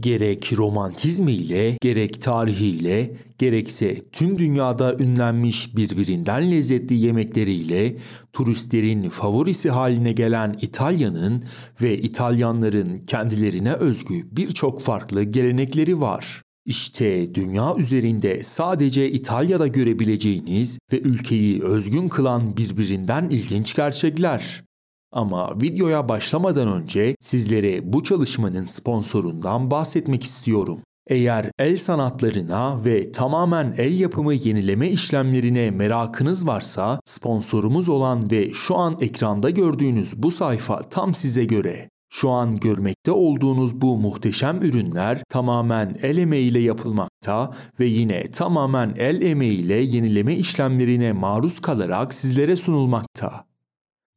Gerek romantizmiyle, gerek tarihiyle, gerekse tüm dünyada ünlenmiş birbirinden lezzetli yemekleriyle turistlerin favorisi haline gelen İtalya'nın ve İtalyanların kendilerine özgü birçok farklı gelenekleri var. İşte dünya üzerinde sadece İtalya'da görebileceğiniz ve ülkeyi özgün kılan birbirinden ilginç gerçekler. Ama videoya başlamadan önce sizlere bu çalışmanın sponsorundan bahsetmek istiyorum. Eğer el sanatlarına ve tamamen el yapımı yenileme işlemlerine merakınız varsa sponsorumuz olan ve şu an ekranda gördüğünüz bu sayfa tam size göre. Şu an görmekte olduğunuz bu muhteşem ürünler tamamen el emeğiyle yapılmakta ve yine tamamen el emeğiyle yenileme işlemlerine maruz kalarak sizlere sunulmakta.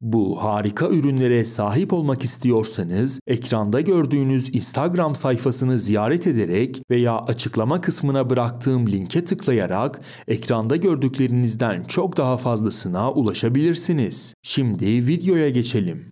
Bu harika ürünlere sahip olmak istiyorsanız ekranda gördüğünüz Instagram sayfasını ziyaret ederek veya açıklama kısmına bıraktığım linke tıklayarak ekranda gördüklerinizden çok daha fazlasına ulaşabilirsiniz. Şimdi videoya geçelim.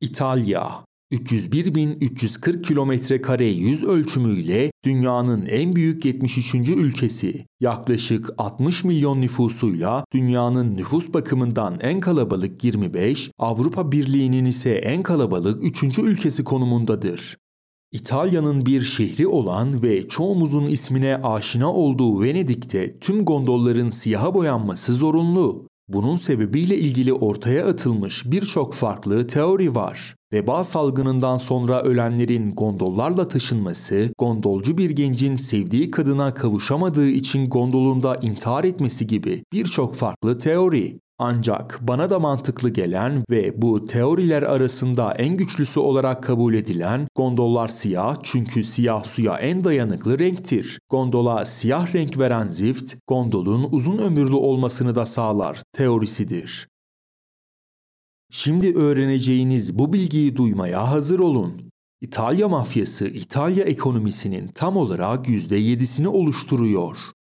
İtalya 301.340 kilometre kare yüz ölçümüyle dünyanın en büyük 73. ülkesi. Yaklaşık 60 milyon nüfusuyla dünyanın nüfus bakımından en kalabalık 25, Avrupa Birliği'nin ise en kalabalık 3. ülkesi konumundadır. İtalya'nın bir şehri olan ve çoğumuzun ismine aşina olduğu Venedik'te tüm gondolların siyaha boyanması zorunlu. Bunun sebebiyle ilgili ortaya atılmış birçok farklı teori var. Veba salgınından sonra ölenlerin gondollarla taşınması, gondolcu bir gencin sevdiği kadına kavuşamadığı için gondolunda intihar etmesi gibi birçok farklı teori. Ancak bana da mantıklı gelen ve bu teoriler arasında en güçlüsü olarak kabul edilen gondollar siyah çünkü siyah suya en dayanıklı renktir. Gondola siyah renk veren zift, gondolun uzun ömürlü olmasını da sağlar teorisidir. Şimdi öğreneceğiniz bu bilgiyi duymaya hazır olun. İtalya mafyası İtalya ekonomisinin tam olarak %7'sini oluşturuyor.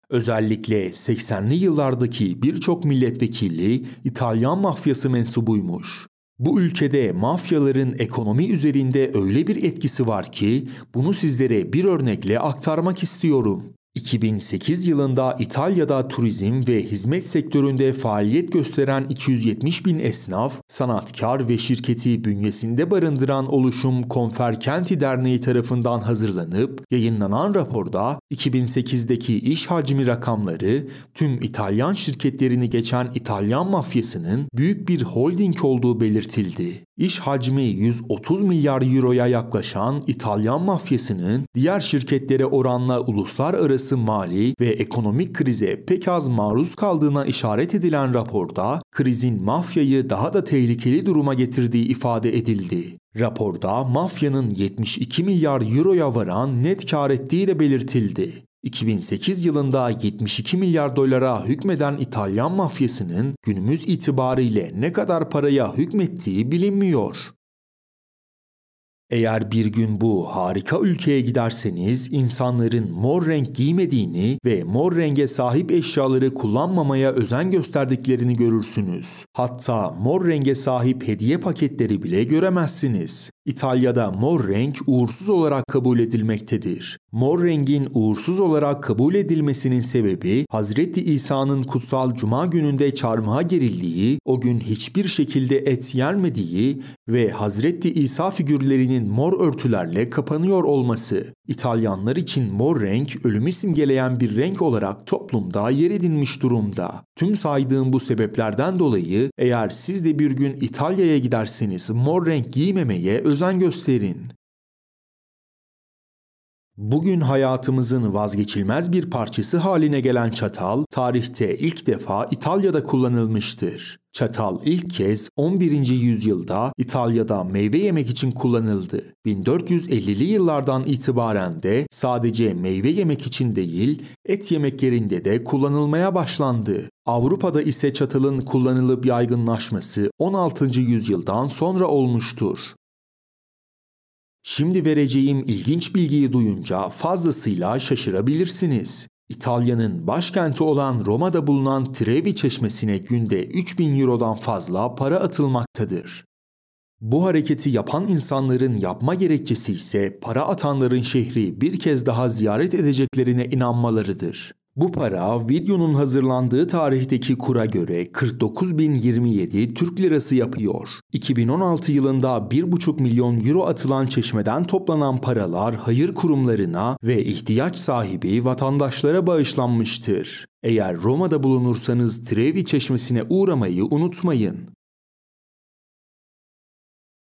Özellikle 80'li yıllardaki birçok milletvekili İtalyan mafyası mensubuymuş. Bu ülkede mafyaların ekonomi üzerinde öyle bir etkisi var ki bunu sizlere bir örnekle aktarmak istiyorum. 2008 yılında İtalya'da turizm ve hizmet sektöründe faaliyet gösteren 270 bin esnaf, sanatkar ve şirketi bünyesinde barındıran oluşum Conferkenti Derneği tarafından hazırlanıp yayınlanan raporda 2008'deki iş hacmi rakamları tüm İtalyan şirketlerini geçen İtalyan mafyasının büyük bir holding olduğu belirtildi. İş hacmi 130 milyar euroya yaklaşan İtalyan mafyasının diğer şirketlere oranla uluslararası mali ve ekonomik krize pek az maruz kaldığına işaret edilen raporda krizin mafyayı daha da tehlikeli duruma getirdiği ifade edildi. Raporda mafyanın 72 milyar euroya varan net kar ettiği de belirtildi. 2008 yılında 72 milyar dolara hükmeden İtalyan mafyasının günümüz itibariyle ne kadar paraya hükmettiği bilinmiyor. Eğer bir gün bu harika ülkeye giderseniz insanların mor renk giymediğini ve mor renge sahip eşyaları kullanmamaya özen gösterdiklerini görürsünüz. Hatta mor renge sahip hediye paketleri bile göremezsiniz. İtalya'da mor renk uğursuz olarak kabul edilmektedir. Mor rengin uğursuz olarak kabul edilmesinin sebebi Hazreti İsa'nın kutsal cuma gününde çarmıha gerildiği, o gün hiçbir şekilde et yenmediği ve Hazreti İsa figürlerinin mor örtülerle kapanıyor olması. İtalyanlar için mor renk ölümü simgeleyen bir renk olarak toplumda yer edinmiş durumda. Tüm saydığım bu sebeplerden dolayı eğer siz de bir gün İtalya'ya giderseniz mor renk giymemeye özen gösterin. Bugün hayatımızın vazgeçilmez bir parçası haline gelen çatal, tarihte ilk defa İtalya'da kullanılmıştır. Çatal ilk kez 11. yüzyılda İtalya'da meyve yemek için kullanıldı. 1450'li yıllardan itibaren de sadece meyve yemek için değil, et yemek yerinde de kullanılmaya başlandı. Avrupa'da ise çatalın kullanılıp yaygınlaşması 16. yüzyıldan sonra olmuştur. Şimdi vereceğim ilginç bilgiyi duyunca fazlasıyla şaşırabilirsiniz. İtalya'nın başkenti olan Roma'da bulunan Trevi çeşmesine günde 3000 Euro'dan fazla para atılmaktadır. Bu hareketi yapan insanların yapma gerekçesi ise para atanların şehri bir kez daha ziyaret edeceklerine inanmalarıdır. Bu para videonun hazırlandığı tarihteki kura göre 49.027 Türk Lirası yapıyor. 2016 yılında 1,5 milyon euro atılan çeşmeden toplanan paralar hayır kurumlarına ve ihtiyaç sahibi vatandaşlara bağışlanmıştır. Eğer Roma'da bulunursanız Trevi çeşmesine uğramayı unutmayın.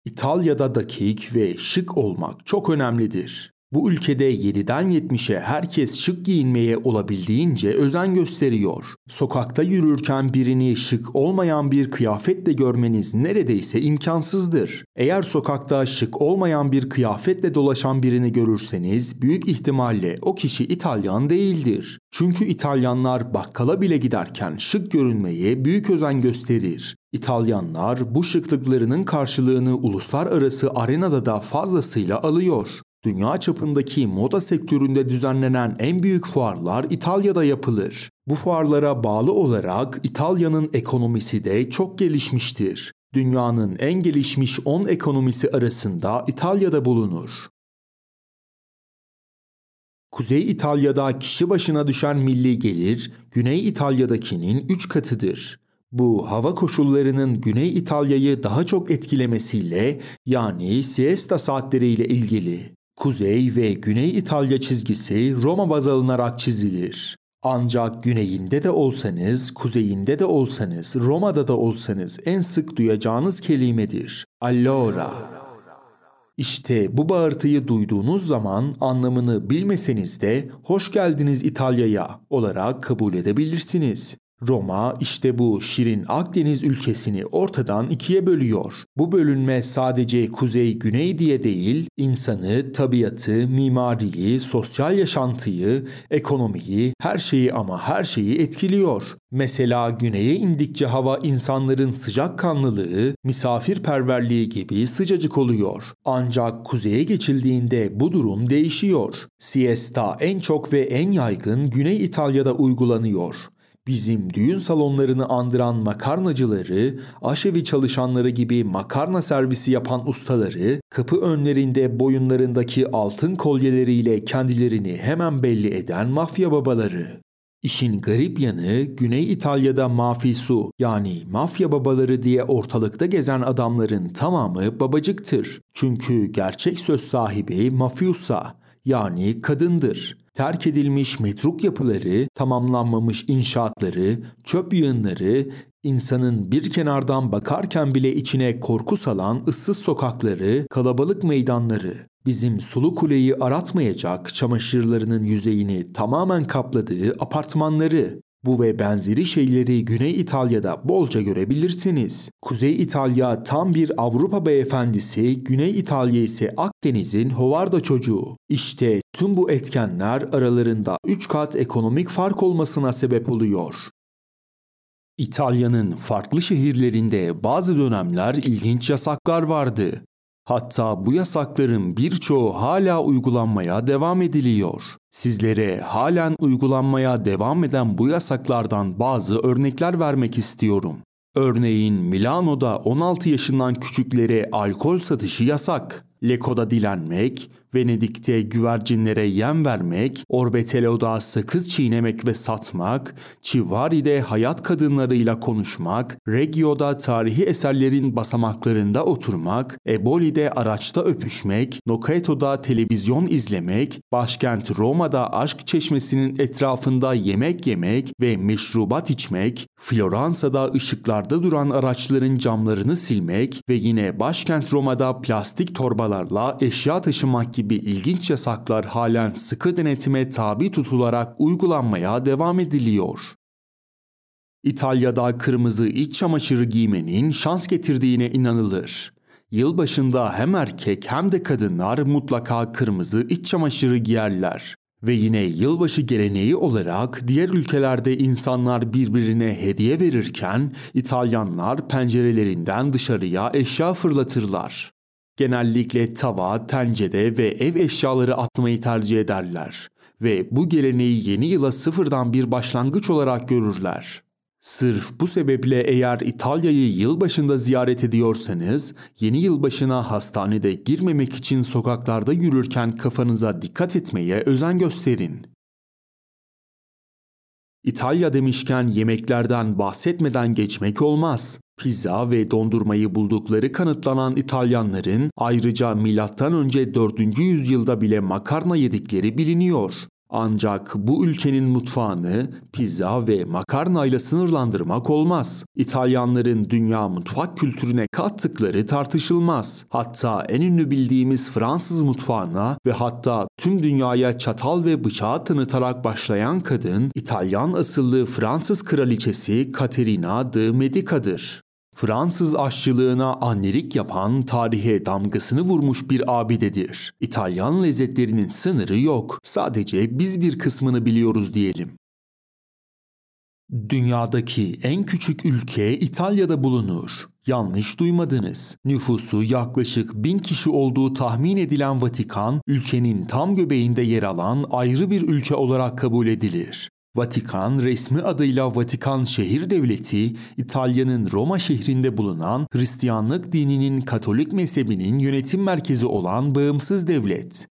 İtalya'da dakik ve şık olmak çok önemlidir. Bu ülkede 7'den 70'e herkes şık giyinmeye olabildiğince özen gösteriyor. Sokakta yürürken birini şık olmayan bir kıyafetle görmeniz neredeyse imkansızdır. Eğer sokakta şık olmayan bir kıyafetle dolaşan birini görürseniz büyük ihtimalle o kişi İtalyan değildir. Çünkü İtalyanlar bakkala bile giderken şık görünmeye büyük özen gösterir. İtalyanlar bu şıklıklarının karşılığını uluslararası arenada da fazlasıyla alıyor. Dünya çapındaki moda sektöründe düzenlenen en büyük fuarlar İtalya'da yapılır. Bu fuarlara bağlı olarak İtalya'nın ekonomisi de çok gelişmiştir. Dünyanın en gelişmiş 10 ekonomisi arasında İtalya'da bulunur. Kuzey İtalya'da kişi başına düşen milli gelir, Güney İtalya'dakinin 3 katıdır. Bu hava koşullarının Güney İtalya'yı daha çok etkilemesiyle yani siesta saatleriyle ilgili. Kuzey ve Güney İtalya çizgisi Roma baz alınarak çizilir. Ancak güneyinde de olsanız, kuzeyinde de olsanız, Roma'da da olsanız en sık duyacağınız kelimedir. Allora. İşte bu bağırtıyı duyduğunuz zaman anlamını bilmeseniz de hoş geldiniz İtalya'ya olarak kabul edebilirsiniz. Roma işte bu şirin Akdeniz ülkesini ortadan ikiye bölüyor. Bu bölünme sadece kuzey-güney diye değil, insanı, tabiatı, mimariyi, sosyal yaşantıyı, ekonomiyi, her şeyi ama her şeyi etkiliyor. Mesela güneye indikçe hava insanların sıcakkanlılığı, misafirperverliği gibi sıcacık oluyor. Ancak kuzeye geçildiğinde bu durum değişiyor. Siesta en çok ve en yaygın Güney İtalya'da uygulanıyor. Bizim düğün salonlarını andıran makarnacıları, aşevi çalışanları gibi makarna servisi yapan ustaları, kapı önlerinde boyunlarındaki altın kolyeleriyle kendilerini hemen belli eden mafya babaları. İşin garip yanı Güney İtalya'da mafisu yani mafya babaları diye ortalıkta gezen adamların tamamı babacıktır. Çünkü gerçek söz sahibi mafiusa yani kadındır terk edilmiş metruk yapıları, tamamlanmamış inşaatları, çöp yığınları, insanın bir kenardan bakarken bile içine korku salan ıssız sokakları, kalabalık meydanları, bizim sulu kuleyi aratmayacak çamaşırlarının yüzeyini tamamen kapladığı apartmanları, bu ve benzeri şeyleri Güney İtalya'da bolca görebilirsiniz. Kuzey İtalya tam bir Avrupa beyefendisi, Güney İtalya ise Akdeniz'in hovarda çocuğu. İşte tüm bu etkenler aralarında 3 kat ekonomik fark olmasına sebep oluyor. İtalya'nın farklı şehirlerinde bazı dönemler ilginç yasaklar vardı. Hatta bu yasakların birçoğu hala uygulanmaya devam ediliyor. Sizlere halen uygulanmaya devam eden bu yasaklardan bazı örnekler vermek istiyorum. Örneğin Milano'da 16 yaşından küçüklere alkol satışı yasak. Leko'da dilenmek, Venedik'te güvercinlere yem vermek, Orbetelo'da sakız çiğnemek ve satmak, Çivari'de hayat kadınlarıyla konuşmak, Reggio'da tarihi eserlerin basamaklarında oturmak, Eboli'de araçta öpüşmek, Noceto'da televizyon izlemek, başkent Roma'da aşk çeşmesinin etrafında yemek yemek ve meşrubat içmek, Floransa'da ışıklarda duran araçların camlarını silmek ve yine başkent Roma'da plastik torbalarla eşya taşımak gibi gibi ilginç yasaklar halen sıkı denetime tabi tutularak uygulanmaya devam ediliyor. İtalya'da kırmızı iç çamaşırı giymenin şans getirdiğine inanılır. Yılbaşında hem erkek hem de kadınlar mutlaka kırmızı iç çamaşırı giyerler. Ve yine yılbaşı geleneği olarak diğer ülkelerde insanlar birbirine hediye verirken İtalyanlar pencerelerinden dışarıya eşya fırlatırlar. Genellikle tava, tencere ve ev eşyaları atmayı tercih ederler ve bu geleneği yeni yıla sıfırdan bir başlangıç olarak görürler. Sırf bu sebeple eğer İtalya'yı yılbaşında ziyaret ediyorsanız, yeni yılbaşına hastanede girmemek için sokaklarda yürürken kafanıza dikkat etmeye özen gösterin. İtalya demişken yemeklerden bahsetmeden geçmek olmaz. Pizza ve dondurmayı buldukları kanıtlanan İtalyanların ayrıca M.Ö. 4. yüzyılda bile makarna yedikleri biliniyor. Ancak bu ülkenin mutfağını pizza ve makarna ile sınırlandırmak olmaz. İtalyanların dünya mutfak kültürüne kattıkları tartışılmaz. Hatta en ünlü bildiğimiz Fransız mutfağına ve hatta tüm dünyaya çatal ve bıçağı tanıtarak başlayan kadın İtalyan asıllı Fransız kraliçesi Caterina de Medica'dır. Fransız aşçılığına annelik yapan tarihe damgasını vurmuş bir abidedir. İtalyan lezzetlerinin sınırı yok. Sadece biz bir kısmını biliyoruz diyelim. Dünyadaki en küçük ülke İtalya'da bulunur. Yanlış duymadınız. Nüfusu yaklaşık bin kişi olduğu tahmin edilen Vatikan, ülkenin tam göbeğinde yer alan ayrı bir ülke olarak kabul edilir. Vatikan resmi adıyla Vatikan Şehir Devleti, İtalya'nın Roma şehrinde bulunan Hristiyanlık dininin Katolik mezhebinin yönetim merkezi olan bağımsız devlet.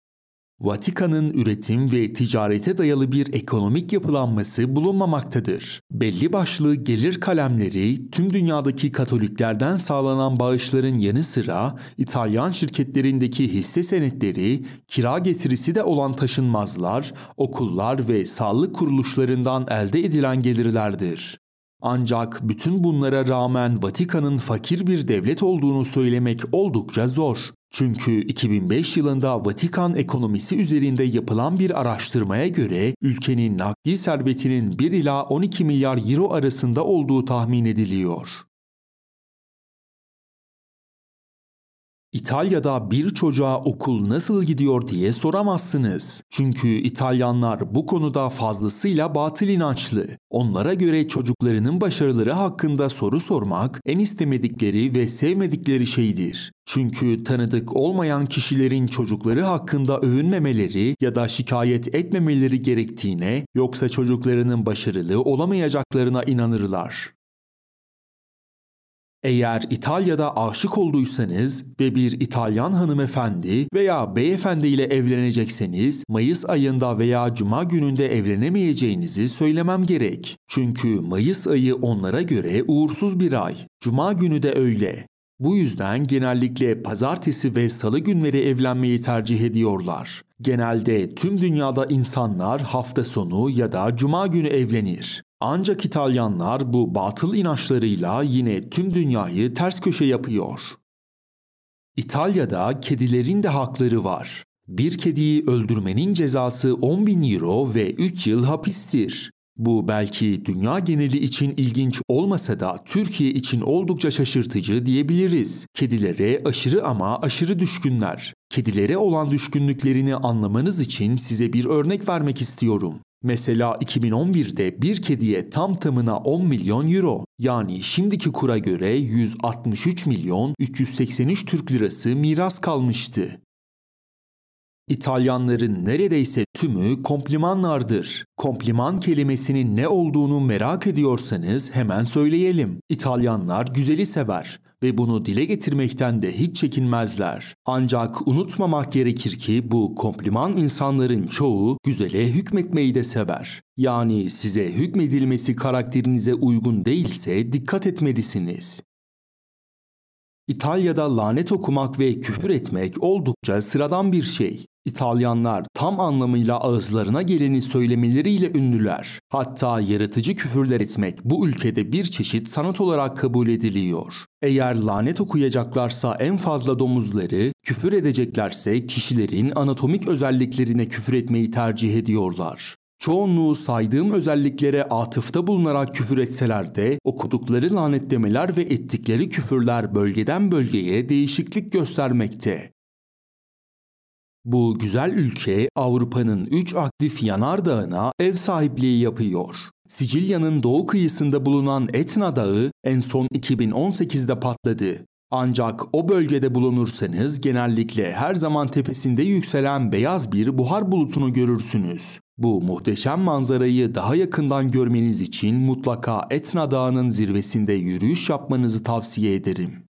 Vatikan'ın üretim ve ticarete dayalı bir ekonomik yapılanması bulunmamaktadır. Belli başlı gelir kalemleri tüm dünyadaki Katoliklerden sağlanan bağışların yanı sıra İtalyan şirketlerindeki hisse senetleri, kira getirisi de olan taşınmazlar, okullar ve sağlık kuruluşlarından elde edilen gelirlerdir. Ancak bütün bunlara rağmen Vatikan'ın fakir bir devlet olduğunu söylemek oldukça zor. Çünkü 2005 yılında Vatikan ekonomisi üzerinde yapılan bir araştırmaya göre ülkenin nakdi servetinin 1 ila 12 milyar euro arasında olduğu tahmin ediliyor. İtalya'da bir çocuğa okul nasıl gidiyor diye soramazsınız. Çünkü İtalyanlar bu konuda fazlasıyla batıl inançlı. Onlara göre çocuklarının başarıları hakkında soru sormak en istemedikleri ve sevmedikleri şeydir. Çünkü tanıdık olmayan kişilerin çocukları hakkında övünmemeleri ya da şikayet etmemeleri gerektiğine yoksa çocuklarının başarılı olamayacaklarına inanırlar. Eğer İtalya'da aşık olduysanız ve bir İtalyan hanımefendi veya beyefendi ile evlenecekseniz Mayıs ayında veya Cuma gününde evlenemeyeceğinizi söylemem gerek. Çünkü Mayıs ayı onlara göre uğursuz bir ay. Cuma günü de öyle. Bu yüzden genellikle pazartesi ve salı günleri evlenmeyi tercih ediyorlar. Genelde tüm dünyada insanlar hafta sonu ya da cuma günü evlenir. Ancak İtalyanlar bu batıl inançlarıyla yine tüm dünyayı ters köşe yapıyor. İtalya'da kedilerin de hakları var. Bir kediyi öldürmenin cezası 10 bin euro ve 3 yıl hapistir. Bu belki dünya geneli için ilginç olmasa da Türkiye için oldukça şaşırtıcı diyebiliriz. Kedilere aşırı ama aşırı düşkünler. Kedilere olan düşkünlüklerini anlamanız için size bir örnek vermek istiyorum. Mesela 2011'de bir kediye tam tamına 10 milyon euro yani şimdiki kura göre 163 milyon 383 Türk lirası miras kalmıştı. İtalyanların neredeyse tümü komplimanlardır. Kompliman kelimesinin ne olduğunu merak ediyorsanız hemen söyleyelim. İtalyanlar güzeli sever ve bunu dile getirmekten de hiç çekinmezler. Ancak unutmamak gerekir ki bu kompliman insanların çoğu güzele hükmetmeyi de sever. Yani size hükmedilmesi karakterinize uygun değilse dikkat etmelisiniz. İtalya'da lanet okumak ve küfür etmek oldukça sıradan bir şey. İtalyanlar tam anlamıyla ağızlarına geleni söylemeleriyle ünlüler. Hatta yaratıcı küfürler etmek bu ülkede bir çeşit sanat olarak kabul ediliyor. Eğer lanet okuyacaklarsa en fazla domuzları, küfür edeceklerse kişilerin anatomik özelliklerine küfür etmeyi tercih ediyorlar. Çoğunluğu saydığım özelliklere atıfta bulunarak küfür etseler de okudukları lanetlemeler ve ettikleri küfürler bölgeden bölgeye değişiklik göstermekte. Bu güzel ülke Avrupa'nın 3 aktif yanardağına ev sahipliği yapıyor. Sicilya'nın doğu kıyısında bulunan Etna Dağı en son 2018'de patladı. Ancak o bölgede bulunursanız genellikle her zaman tepesinde yükselen beyaz bir buhar bulutunu görürsünüz. Bu muhteşem manzarayı daha yakından görmeniz için mutlaka Etna Dağı'nın zirvesinde yürüyüş yapmanızı tavsiye ederim.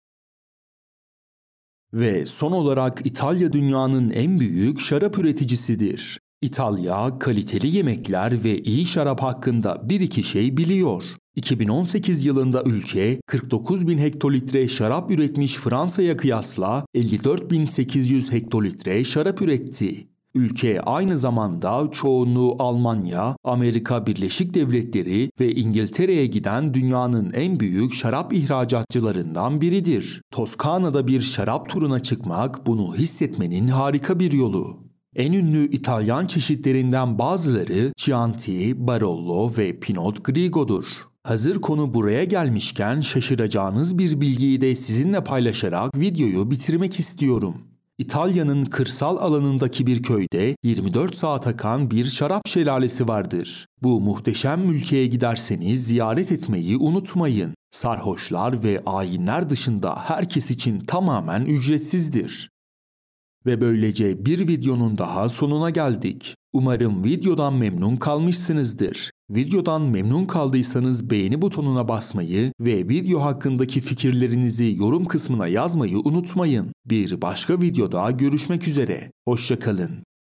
Ve son olarak İtalya dünyanın en büyük şarap üreticisidir. İtalya, kaliteli yemekler ve iyi şarap hakkında bir iki şey biliyor. 2018 yılında ülke 49 bin hektolitre şarap üretmiş Fransa'ya kıyasla 54.800 hektolitre şarap üretti. Ülke aynı zamanda çoğunluğu Almanya, Amerika Birleşik Devletleri ve İngiltere'ye giden dünyanın en büyük şarap ihracatçılarından biridir. Toskana'da bir şarap turuna çıkmak bunu hissetmenin harika bir yolu. En ünlü İtalyan çeşitlerinden bazıları Chianti, Barolo ve Pinot Grigo'dur. Hazır konu buraya gelmişken şaşıracağınız bir bilgiyi de sizinle paylaşarak videoyu bitirmek istiyorum. İtalya'nın kırsal alanındaki bir köyde 24 saat akan bir şarap şelalesi vardır. Bu muhteşem ülkeye giderseniz ziyaret etmeyi unutmayın. Sarhoşlar ve ayinler dışında herkes için tamamen ücretsizdir. Ve böylece bir videonun daha sonuna geldik. Umarım videodan memnun kalmışsınızdır. Videodan memnun kaldıysanız beğeni butonuna basmayı ve video hakkındaki fikirlerinizi yorum kısmına yazmayı unutmayın. Bir başka videoda görüşmek üzere. Hoşçakalın.